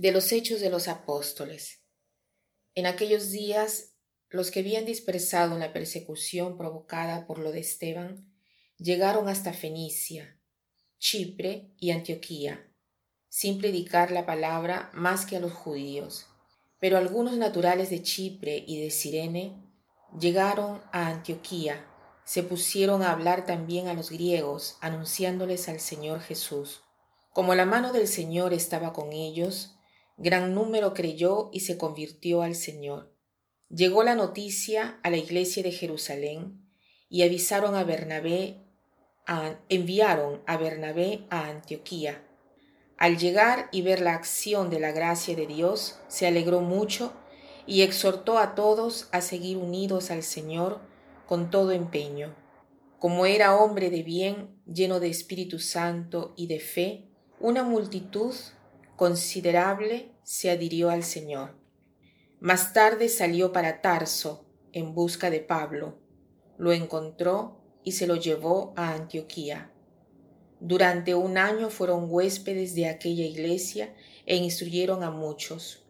De los hechos de los apóstoles. En aquellos días, los que habían dispersado en la persecución provocada por lo de Esteban, llegaron hasta Fenicia, Chipre y Antioquía, sin predicar la palabra más que a los judíos. Pero algunos naturales de Chipre y de Sirene llegaron a Antioquía, se pusieron a hablar también a los griegos, anunciándoles al Señor Jesús. Como la mano del Señor estaba con ellos, Gran número creyó y se convirtió al Señor. Llegó la noticia a la iglesia de Jerusalén y avisaron a Bernabé, enviaron a Bernabé a Antioquía. Al llegar y ver la acción de la gracia de Dios, se alegró mucho y exhortó a todos a seguir unidos al Señor con todo empeño. Como era hombre de bien, lleno de Espíritu Santo y de fe, una multitud considerable se adhirió al Señor. Más tarde salió para Tarso en busca de Pablo. Lo encontró y se lo llevó a Antioquía. Durante un año fueron huéspedes de aquella iglesia e instruyeron a muchos.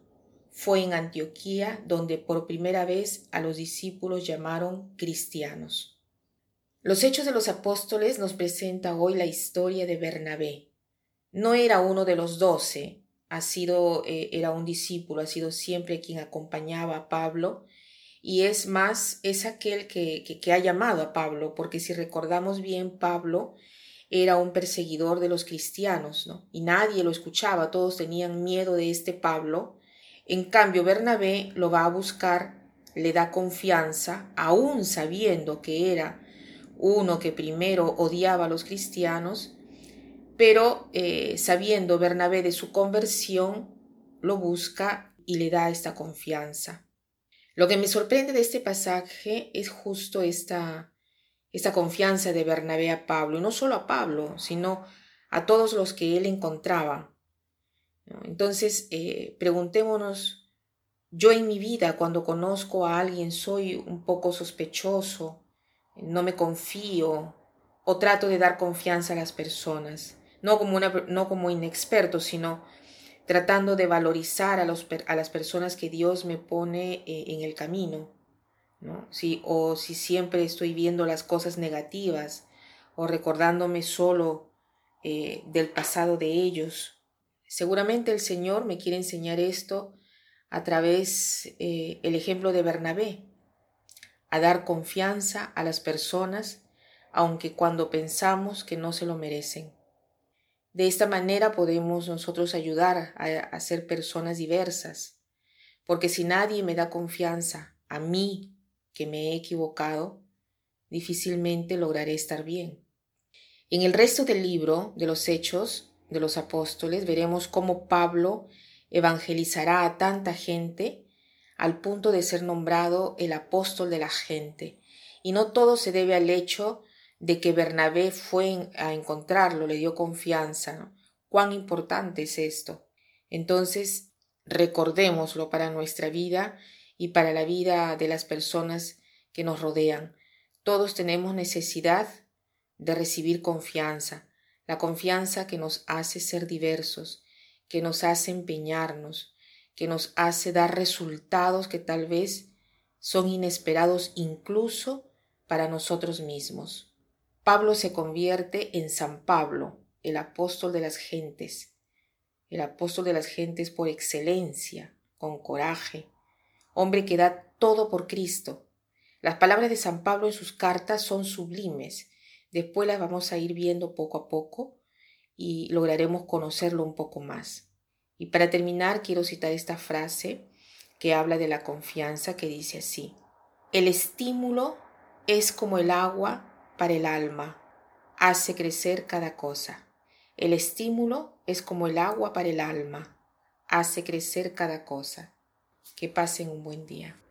Fue en Antioquía donde por primera vez a los discípulos llamaron cristianos. Los Hechos de los Apóstoles nos presenta hoy la historia de Bernabé. No era uno de los doce, ha sido, eh, era un discípulo, ha sido siempre quien acompañaba a Pablo y es más, es aquel que, que, ha llamado a Pablo, porque si recordamos bien, Pablo era un perseguidor de los cristianos, ¿no? Y nadie lo escuchaba, todos tenían miedo de este Pablo. En cambio, Bernabé lo va a buscar, le da confianza, aún sabiendo que era uno que primero odiaba a los cristianos, pero eh, sabiendo Bernabé de su conversión, lo busca y le da esta confianza. Lo que me sorprende de este pasaje es justo esta, esta confianza de Bernabé a Pablo, y no solo a Pablo, sino a todos los que él encontraba. Entonces, eh, preguntémonos, yo en mi vida, cuando conozco a alguien, soy un poco sospechoso, no me confío o trato de dar confianza a las personas no como, no como inexperto, sino tratando de valorizar a, los, a las personas que Dios me pone eh, en el camino, ¿no? Si, o si siempre estoy viendo las cosas negativas o recordándome solo eh, del pasado de ellos. Seguramente el Señor me quiere enseñar esto a través eh, el ejemplo de Bernabé, a dar confianza a las personas, aunque cuando pensamos que no se lo merecen. De esta manera podemos nosotros ayudar a, ser personas diversas, porque si nadie me da confianza a mí que me he equivocado, difícilmente lograré estar bien. En el resto del libro de los Hechos de los Apóstoles veremos cómo Pablo evangelizará a tanta gente al punto de ser nombrado el apóstol de la gente. Y no todo se debe al hecho de que Bernabé fue a encontrarlo, le dio confianza. ¿Cuán importante es esto? Entonces, recordémoslo para nuestra vida y para la vida de las personas que nos rodean. Todos tenemos necesidad de recibir confianza, la confianza que nos hace ser diversos, que nos hace empeñarnos, que nos hace dar resultados que tal vez son inesperados incluso para nosotros mismos. Pablo se convierte en San Pablo, el apóstol de las gentes, el apóstol de las gentes por excelencia, con coraje, hombre que da todo por Cristo. Las palabras de San Pablo en sus cartas son sublimes. Después las vamos a ir viendo poco a poco y lograremos conocerlo un poco más. Y para terminar, quiero citar esta frase que habla de la confianza que dice así. El estímulo es como el agua para el alma, hace crecer cada cosa. El estímulo es como el agua para el alma, hace crecer cada cosa. Que pasen un buen día.